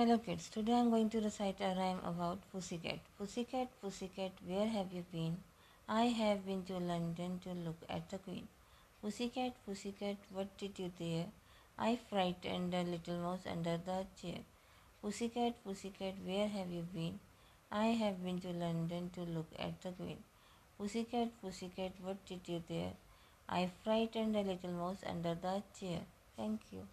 Hello kids, today I am going to recite a rhyme about Pussycat. Pussycat, Pussycat, where have you been? I have been to London to look at the Queen. Pussycat, Pussycat, what did you there? I frightened a little mouse under the chair. Pussycat, Pussycat, where have you been? I have been to London to look at the Queen. Pussycat, Pussycat, what did you there? I frightened a little mouse under the chair. Thank you.